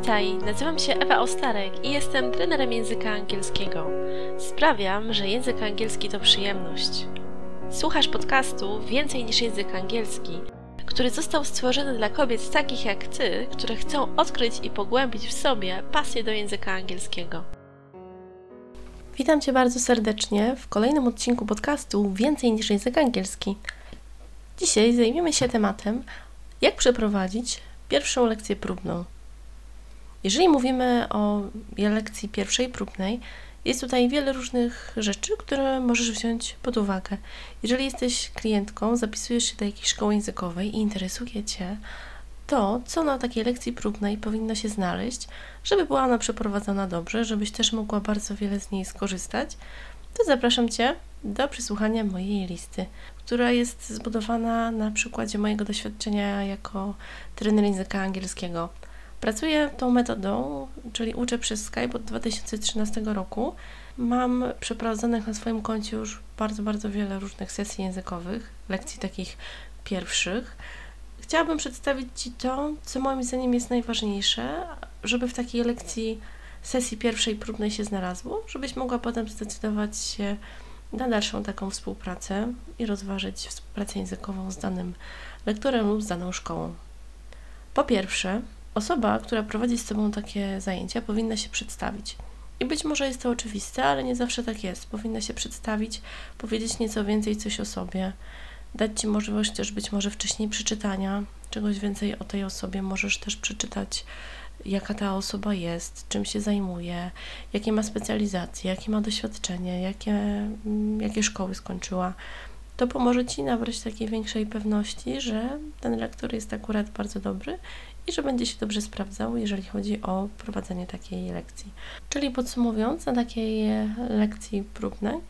Witaj, nazywam się Ewa Ostarek i jestem trenerem języka angielskiego. Sprawiam, że język angielski to przyjemność. Słuchasz podcastu Więcej niż język angielski, który został stworzony dla kobiet takich jak ty, które chcą odkryć i pogłębić w sobie pasję do języka angielskiego. Witam Cię bardzo serdecznie w kolejnym odcinku podcastu Więcej niż język angielski. Dzisiaj zajmiemy się tematem, jak przeprowadzić pierwszą lekcję próbną. Jeżeli mówimy o lekcji pierwszej próbnej, jest tutaj wiele różnych rzeczy, które możesz wziąć pod uwagę. Jeżeli jesteś klientką, zapisujesz się do jakiejś szkoły językowej i interesuje Cię to, co na takiej lekcji próbnej powinno się znaleźć, żeby była ona przeprowadzona dobrze, żebyś też mogła bardzo wiele z niej skorzystać, to zapraszam Cię do przysłuchania mojej listy, która jest zbudowana na przykładzie mojego doświadczenia jako trener języka angielskiego. Pracuję tą metodą, czyli uczę przez Skype od 2013 roku. Mam przeprowadzonych na swoim koncie już bardzo, bardzo wiele różnych sesji językowych, lekcji takich pierwszych. Chciałabym przedstawić Ci to, co moim zdaniem jest najważniejsze, żeby w takiej lekcji sesji pierwszej próbnej się znalazło, żebyś mogła potem zdecydować się na dalszą taką współpracę i rozważyć współpracę językową z danym lektorem lub z daną szkołą. Po pierwsze, Osoba, która prowadzi z Tobą takie zajęcia, powinna się przedstawić. I być może jest to oczywiste, ale nie zawsze tak jest. Powinna się przedstawić, powiedzieć nieco więcej coś o sobie, dać Ci możliwość też być może wcześniej przeczytania czegoś więcej o tej osobie. Możesz też przeczytać, jaka ta osoba jest, czym się zajmuje, jakie ma specjalizacje, jakie ma doświadczenie, jakie, mm, jakie szkoły skończyła. To pomoże Ci nabrać takiej większej pewności, że ten lektor jest akurat bardzo dobry i że będzie się dobrze sprawdzał, jeżeli chodzi o prowadzenie takiej lekcji. Czyli podsumowując, na takiej lekcji próbnej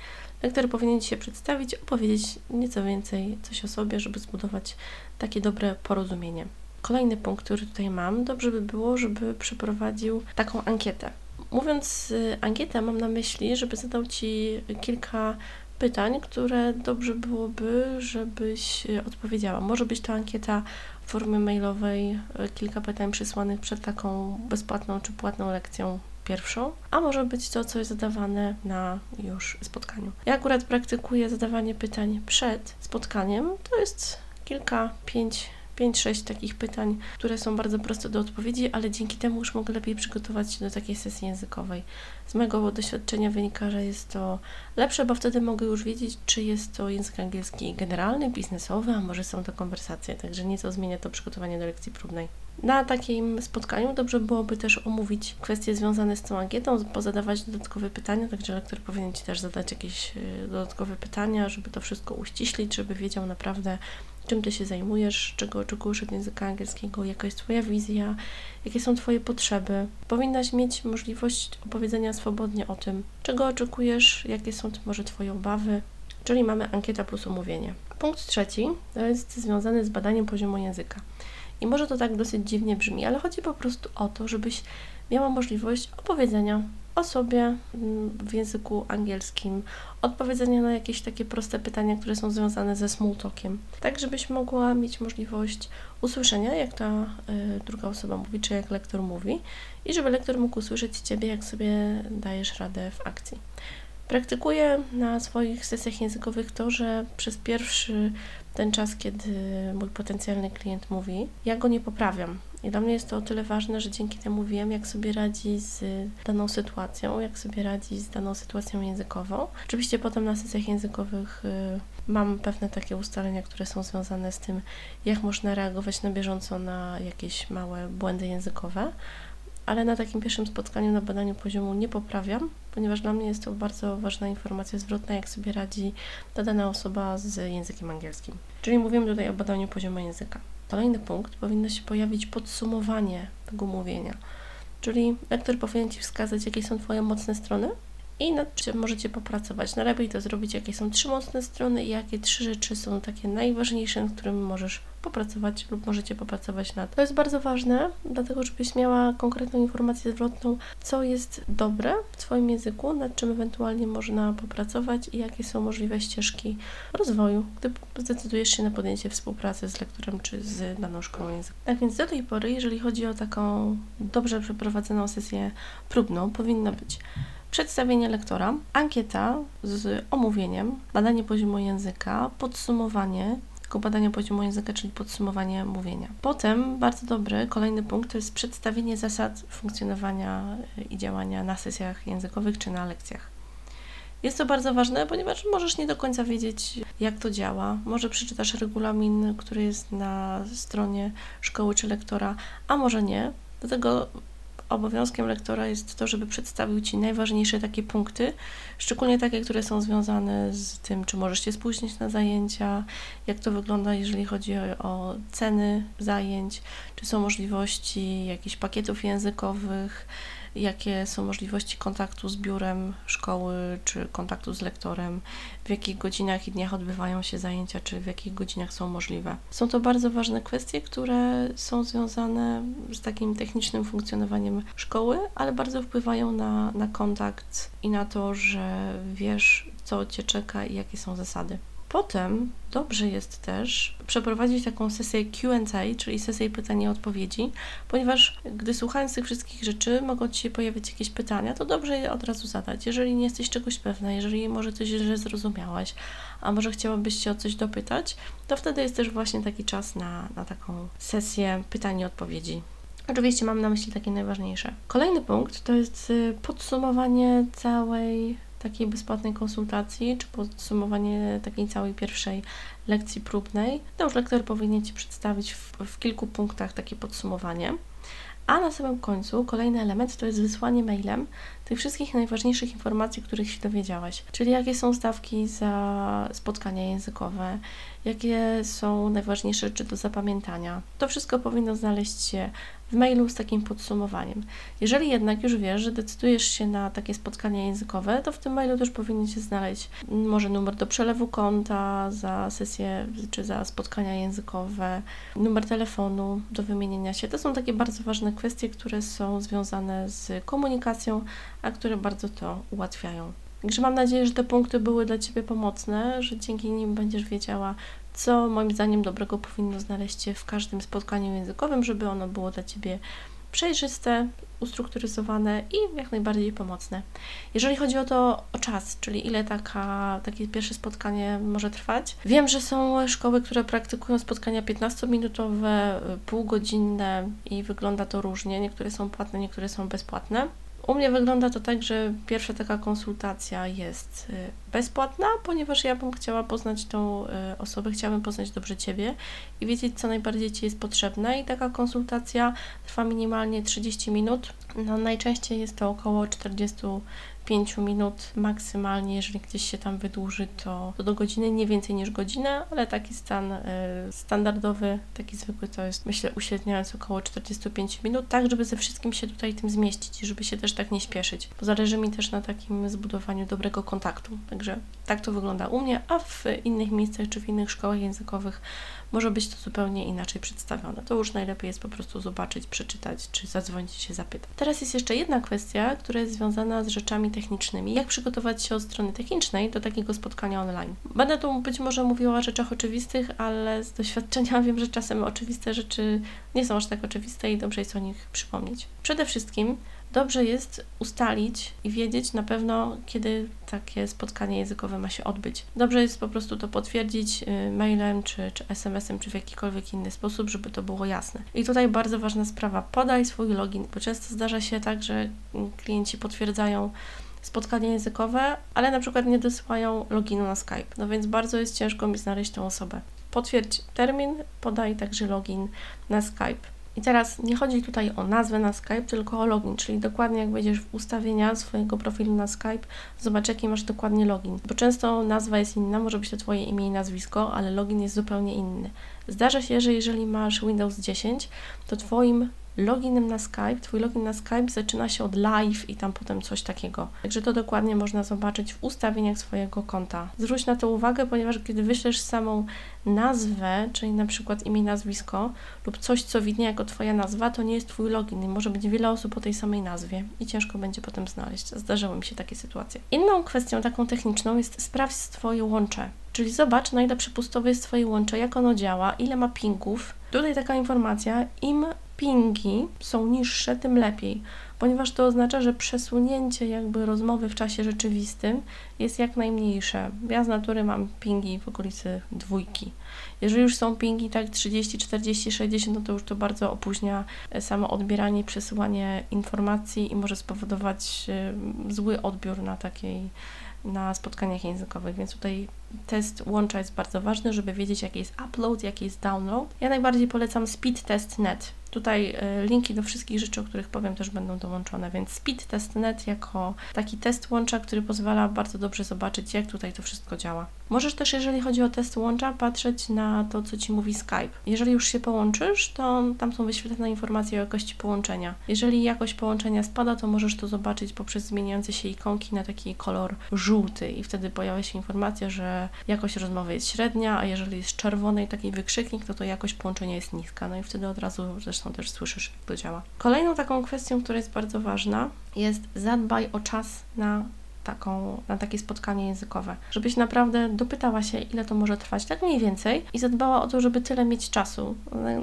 lektor powinien się przedstawić, opowiedzieć nieco więcej coś o sobie, żeby zbudować takie dobre porozumienie. Kolejny punkt, który tutaj mam, dobrze by było, żeby przeprowadził taką ankietę. Mówiąc y, ankietę, mam na myśli, żeby zadał Ci kilka pytań, które dobrze byłoby, żebyś y, odpowiedziała. Może być to ankieta w formie mailowej, y, kilka pytań przysłanych przed taką bezpłatną czy płatną lekcją pierwszą, a może być to coś zadawane na już spotkaniu. Ja akurat praktykuję zadawanie pytań przed spotkaniem. To jest kilka, pięć 5-6 takich pytań, które są bardzo proste do odpowiedzi, ale dzięki temu już mogę lepiej przygotować się do takiej sesji językowej. Z mojego doświadczenia wynika, że jest to lepsze, bo wtedy mogę już wiedzieć, czy jest to język angielski generalny, biznesowy, a może są to konwersacje, także nieco zmienia to przygotowanie do lekcji próbnej. Na takim spotkaniu dobrze byłoby też omówić kwestie związane z tą ankietą, pozadawać dodatkowe pytania, także lektor powinien Ci też zadać jakieś e, dodatkowe pytania, żeby to wszystko uściślić, żeby wiedział naprawdę, czym Ty się zajmujesz, czego oczekujesz od języka angielskiego, jaka jest Twoja wizja, jakie są Twoje potrzeby. Powinnaś mieć możliwość opowiedzenia swobodnie o tym, czego oczekujesz, jakie są może Twoje obawy, czyli mamy ankieta plus omówienie. Punkt trzeci to jest związany z badaniem poziomu języka. I może to tak dosyć dziwnie brzmi, ale chodzi po prostu o to, żebyś miała możliwość opowiedzenia o sobie mm, w języku angielskim, odpowiedzenia na jakieś takie proste pytania, które są związane ze small talkiem, tak żebyś mogła mieć możliwość usłyszenia, jak ta y, druga osoba mówi, czy jak lektor mówi i żeby lektor mógł usłyszeć Ciebie, jak sobie dajesz radę w akcji. Praktykuję na swoich sesjach językowych to, że przez pierwszy ten czas, kiedy mój potencjalny klient mówi, ja go nie poprawiam. I dla mnie jest to o tyle ważne, że dzięki temu wiem, jak sobie radzi z daną sytuacją, jak sobie radzi z daną sytuacją językową. Oczywiście potem na sesjach językowych y, mam pewne takie ustalenia, które są związane z tym, jak można reagować na bieżąco na jakieś małe błędy językowe, ale na takim pierwszym spotkaniu na badaniu poziomu nie poprawiam, ponieważ dla mnie jest to bardzo ważna informacja zwrotna, jak sobie radzi ta dana osoba z językiem angielskim. Czyli mówimy tutaj o badaniu poziomu języka. Kolejny punkt, powinno się pojawić podsumowanie tego mówienia. Czyli lektor powinien Ci wskazać, jakie są Twoje mocne strony i nad czym możecie popracować. Najlepiej to zrobić, jakie są trzy mocne strony i jakie trzy rzeczy są takie najważniejsze, nad którymi możesz popracować lub możecie popracować nad. To jest bardzo ważne, dlatego żebyś miała konkretną informację zwrotną, co jest dobre w Twoim języku, nad czym ewentualnie można popracować i jakie są możliwe ścieżki rozwoju, gdy zdecydujesz się na podjęcie współpracy z lektorem czy z daną szkołą języka. Tak więc do tej pory, jeżeli chodzi o taką dobrze przeprowadzoną sesję próbną, powinno być przedstawienie lektora, ankieta z omówieniem, badanie poziomu języka, podsumowanie tego badania poziomu języka, czyli podsumowanie mówienia. Potem bardzo dobry kolejny punkt to jest przedstawienie zasad funkcjonowania i działania na sesjach językowych czy na lekcjach. Jest to bardzo ważne, ponieważ możesz nie do końca wiedzieć, jak to działa. Może przeczytasz regulamin, który jest na stronie szkoły czy lektora, a może nie. Dlatego obowiązkiem lektora jest to, żeby przedstawił Ci najważniejsze takie punkty, szczególnie takie, które są związane z tym, czy możesz się spóźnić na zajęcia, jak to wygląda, jeżeli chodzi o, ceny zajęć, czy są możliwości jakichś pakietów językowych, jakie są możliwości kontaktu z biurem szkoły, czy kontaktu z lektorem, w jakich godzinach i dniach odbywają się zajęcia, czy w jakich godzinach są możliwe. Są to bardzo ważne kwestie, które są związane z takim technicznym funkcjonowaniem szkoły, ale bardzo wpływają na, na kontakt i na to, że wiesz, co Cię czeka i jakie są zasady. Potem dobrze jest też przeprowadzić taką sesję QA, czyli sesję pytań i odpowiedzi, ponieważ gdy słuchając tych wszystkich rzeczy mogą Ci się pojawić jakieś pytania, to dobrze je od razu zadać. Jeżeli nie jesteś czegoś pewna, jeżeli może coś źle zrozumiałaś, a może chciałabyś się o coś dopytać, to wtedy jest też właśnie taki czas na, na taką sesję pytań i odpowiedzi. Oczywiście mam na myśli takie najważniejsze. Kolejny punkt to jest y, podsumowanie całej takiej bezpłatnej konsultacji, czy podsumowanie takiej całej pierwszej lekcji próbnej, to już lektor powinien Ci przedstawić w, w kilku punktach takie podsumowanie. A na samym końcu kolejny element to jest wysłanie mailem tych wszystkich najważniejszych informacji, których się dowiedziałaś. Czyli jakie są stawki za spotkania językowe, jakie są najważniejsze rzeczy do zapamiętania. To wszystko powinno znaleźć się w mailu z takim podsumowaniem. Jeżeli jednak już wiesz, że decydujesz się na takie spotkania językowe, to w tym mailu też powinien się znaleźć może numer do przelewu konta za sesję czy za spotkania językowe, numer telefonu do wymienienia się. To są takie bardzo ważne kwestie, które są związane z komunikacją, a które bardzo to ułatwiają. Także mam nadzieję, że te punkty były dla Ciebie pomocne, że dzięki nim będziesz wiedziała, co moim zdaniem dobrego powinno znaleźć się w każdym spotkaniu językowym, żeby ono było dla Ciebie przejrzyste, ustrukturyzowane i jak najbardziej pomocne. Jeżeli chodzi o to o czas, czyli ile taka, takie pierwsze spotkanie może trwać, wiem, że są szkoły, które praktykują spotkania 15-minutowe, półgodzinne i wygląda to różnie. Niektóre są płatne, niektóre są bezpłatne. U mnie wygląda to tak, że pierwsza taka konsultacja jest y, bezpłatna, ponieważ ja bym chciała poznać tą y, osobę, chciałabym poznać dobrze Ciebie i wiedzieć, co najbardziej Ci jest potrzebne. I taka konsultacja trwa minimalnie 30 minut. No, najczęściej jest to około 40 5 minut maksymalnie, jeżeli gdzieś się tam wydłuży, to, to do godziny, nie więcej niż godzinę, ale taki stan y, standardowy, taki zwykły to jest, myślę, uśredniając około 45 minut, tak, żeby ze wszystkim się tutaj tym zmieścić i żeby się też tak nie śpieszyć, bo zależy mi też na takim zbudowaniu dobrego kontaktu. Także tak to wygląda u mnie, a w innych miejscach czy w innych szkołach językowych może być to zupełnie inaczej przedstawione. To już najlepiej jest po prostu zobaczyć, przeczytać, czy zadzwonić się zapytać. Teraz jest jeszcze jedna kwestia, która jest związana z rzeczami technicznymi. Jak przygotować się od strony technicznej do takiego spotkania online? Będę tu być może mówiła o rzeczach oczywistych, ale z doświadczenia wiem, że czasem oczywiste rzeczy nie są aż tak oczywiste i dobrze jest o nich przypomnieć. Przede wszystkim dobrze jest ustalić i wiedzieć na pewno, kiedy takie spotkanie językowe ma się odbyć. Dobrze jest po prostu to potwierdzić y, mailem, czy, czy SMS-em, czy w jakikolwiek inny sposób, żeby to było jasne. I tutaj bardzo ważna sprawa, podaj swój login, bo często zdarza się tak, że klienci potwierdzają spotkanie językowe, ale na przykład nie dosyłają loginu na Skype. No więc bardzo jest ciężko mi znaleźć tą osobę. Potwierdź termin, podaj także login na Skype. I teraz nie chodzi tutaj o nazwę na Skype, tylko o login, czyli dokładnie jak wejdziesz w ustawienia swojego profilu na Skype, zobacz jaki masz dokładnie login. Bo często nazwa jest inna, może być to Twoje imię i nazwisko, ale login jest zupełnie inny. Zdarza się, że jeżeli masz Windows 10, to Twoim loginem na Skype, Twój login na Skype zaczyna się od live i tam potem coś takiego. Także to dokładnie można zobaczyć w ustawieniach swojego konta. Zwróć na to uwagę, ponieważ kiedy wyślesz samą nazwę, czyli na przykład imię, nazwisko lub coś, co widnieje jako Twoja nazwa, to nie jest Twój login i może być wiele osób o tej samej nazwie i ciężko będzie potem znaleźć. Zdarzały mi się takie sytuacje. Inną kwestią taką techniczną jest sprawdź Twoje łącze. Czyli zobacz, na ile przepustowe jest Twoje łącze, jak ono działa, ile ma pingów. Tutaj taka informacja, im pingi są niższe, tym lepiej, ponieważ to oznacza, że przesunięcie jakby rozmowy w czasie rzeczywistym jest jak najmniejsze. Ja z natury mam pingi w okolicy dwójki. Jeżeli już są pingi tak 30, 40, 60, no to już to bardzo opóźnia e, samo odbieranie przesyłanie informacji i może spowodować e, zły odbiór na takiej na spotkaniach językowych, więc tutaj test łącza jest bardzo ważny, żeby wiedzieć jaki jest upload, jaki jest download. Ja najbardziej polecam speedtest.net. Tutaj e, linki do wszystkich rzeczy, o których powiem, też będą dołączone, więc speedtest.net jako taki test łącza, który pozwala bardzo dobrze zobaczyć, jak tutaj to wszystko działa. Możesz też, jeżeli chodzi o test łącza, patrzeć na to, co Ci mówi Skype. Jeżeli już się połączysz, to tam są wyświetlone informacje o jakości połączenia. Jeżeli jakość połączenia spada, to możesz to zobaczyć poprzez zmieniające się ikonki na taki kolor żółty i wtedy pojawia się informacja, że jakość rozmowy jest średnia, a jeżeli jest czerwony i taki wykrzyknik, to to jakość połączenia jest niska. No i wtedy od razu zresztą też słyszysz, jak to działa. Kolejną taką kwestią, która jest bardzo ważna, jest zadbaj o czas na taką, na takie spotkanie językowe, żebyś naprawdę dopytała się, ile to może trwać, tak mniej więcej, i zadbała o to, żeby tyle mieć czasu.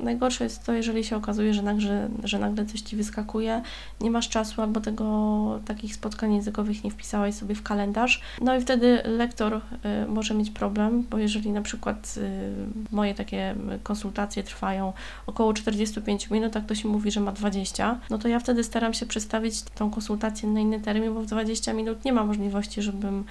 Najgorsze jest to, jeżeli się okazuje, że nagle, że nagle coś ci wyskakuje, nie masz czasu albo tego takich spotkań językowych nie wpisałaś sobie w kalendarz. No i wtedy lektor y, może mieć problem, bo jeżeli na przykład y, moje takie konsultacje trwają około 45 minut, tak to się mówi, że ma 20, no to ja wtedy staram się przestawić tą konsultację na inny termin, bo w 20 minut nie ma możliwości, żebym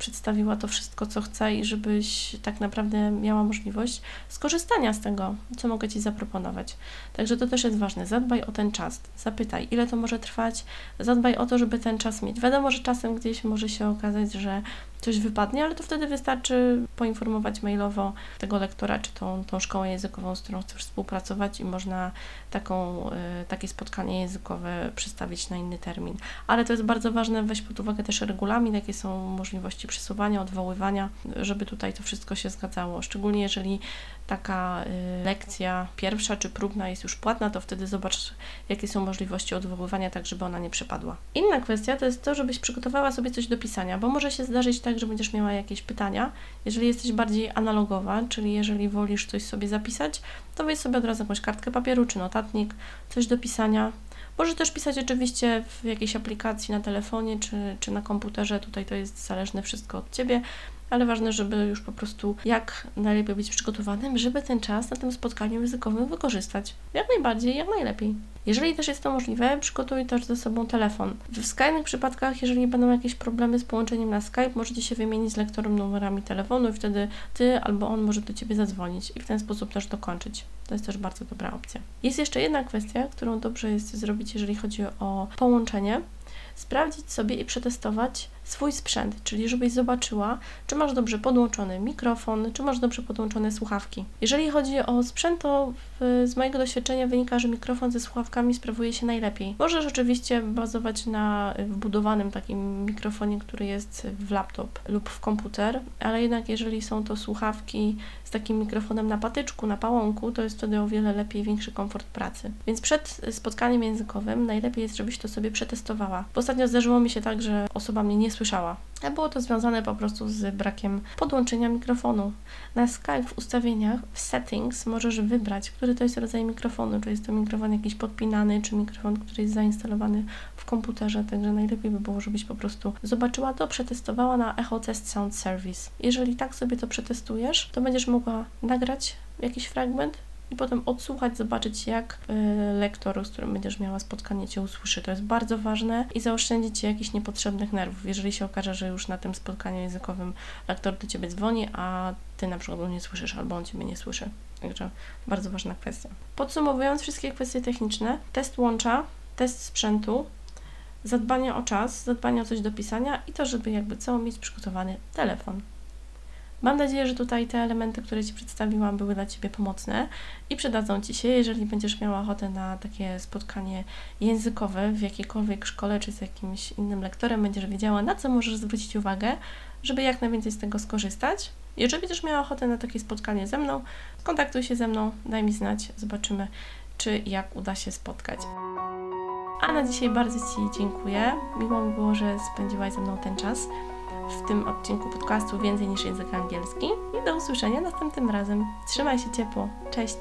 przedstawiła to wszystko, co chcę i żebyś tak naprawdę miała możliwość skorzystania z tego, co mogę Ci zaproponować. Także to też jest ważne. Zadbaj o ten czas. Zapytaj, ile to może trwać. Zadbaj o to, żeby ten czas mieć. Wiadomo, że czasem gdzieś może się okazać, że coś wypadnie, ale to wtedy wystarczy poinformować mailowo tego lektora, czy tą, tą szkołę językową, z którą chcesz współpracować i można taką, y, takie spotkanie językowe przystawić na inny termin. Ale to jest bardzo ważne, weź pod uwagę też regulamin, jakie są możliwości przesuwania, odwoływania, żeby tutaj to wszystko się zgadzało. Szczególnie jeżeli taka y, lekcja pierwsza czy próbna jest już płatna, to wtedy zobacz, jakie są możliwości odwoływania, tak żeby ona nie przepadła. Inna kwestia to jest to, żebyś przygotowała sobie coś do pisania, bo może się zdarzyć tak, że będziesz miała jakieś pytania. Jeżeli jesteś bardziej analogowa, czyli jeżeli wolisz coś sobie zapisać, to weź sobie od razu jakąś kartkę papieru czy notatnik, coś do pisania. Możesz też pisać oczywiście w jakiejś aplikacji na telefonie czy, czy na komputerze, tutaj to jest zależne wszystko od Ciebie ale ważne, żeby już po prostu jak najlepiej być przygotowanym, żeby ten czas na tym spotkaniu językowym wykorzystać. Jak najbardziej, jak najlepiej. Jeżeli też jest to możliwe, przygotuj też ze sobą telefon. W skrajnych przypadkach, jeżeli będą jakieś problemy z połączeniem na Skype, możecie się wymienić z lektorem numerami telefonu i wtedy Ty albo on może do Ciebie zadzwonić i w ten sposób też dokończyć. To jest też bardzo dobra opcja. Jest jeszcze jedna kwestia, którą dobrze jest zrobić, jeżeli chodzi o połączenie. Sprawdzić sobie i przetestować swój sprzęt, czyli żebyś zobaczyła, czy masz dobrze podłączony mikrofon, czy masz dobrze podłączone słuchawki. Jeżeli chodzi o sprzęt, to w, z mojego doświadczenia wynika, że mikrofon ze słuchawkami sprawuje się najlepiej. Możesz oczywiście bazować na wbudowanym takim mikrofonie, który jest w laptop lub w komputer, ale jednak jeżeli są to słuchawki z takim mikrofonem na patyczku, na pałąku, to jest wtedy o wiele lepiej, większy komfort pracy. Więc przed spotkaniem językowym najlepiej jest, żebyś to sobie przetestowała. Ostatnio zdarzyło mi się tak, że osoba mnie nie słyszała. A było to związane po prostu z brakiem podłączenia mikrofonu. Na Skype w ustawieniach, w settings możesz wybrać, który to jest rodzaj mikrofonu, czy jest to mikrofon jakiś podpinany, czy mikrofon, który jest zainstalowany w komputerze, także najlepiej by było, żebyś po prostu zobaczyła to, przetestowała na Echo Test Sound Service. Jeżeli tak sobie to przetestujesz, to będziesz mogła nagrać jakiś fragment, i potem odsłuchać, zobaczyć, jak y, lektor, z którym będziesz miała spotkanie, Cię usłyszy. To jest bardzo ważne i zaoszczędzić Ci jakichś niepotrzebnych nerwów. Jeżeli się okaże, że już na tym spotkaniu językowym lektor do Ciebie dzwoni, a Ty na przykład go nie słyszysz albo on Ciebie nie słyszy. Także bardzo ważna kwestia. Podsumowując wszystkie kwestie techniczne, test łącza, test sprzętu, zadbanie o czas, zadbanie o coś do pisania i to, żeby jakby co mieć przygotowany telefon. Mam nadzieję, że tutaj te elementy, które Ci przedstawiłam, były dla Ciebie pomocne i przydadzą Ci się, jeżeli będziesz miała ochotę na takie spotkanie językowe w jakiejkolwiek szkole czy z jakimś innym lektorem, będziesz wiedziała, na co możesz zwrócić uwagę, żeby jak najwięcej z tego skorzystać. Jeżeli będziesz miała ochotę na takie spotkanie ze mną, kontaktuj się ze mną, daj mi znać, zobaczymy, czy jak uda się spotkać. A na dzisiaj bardzo Ci dziękuję. Miło mi było, że spędziłaś ze mną ten czas w tym odcinku podcastu Więcej niż język angielski i do usłyszenia następnym razem. Trzymaj się ciepło. Cześć!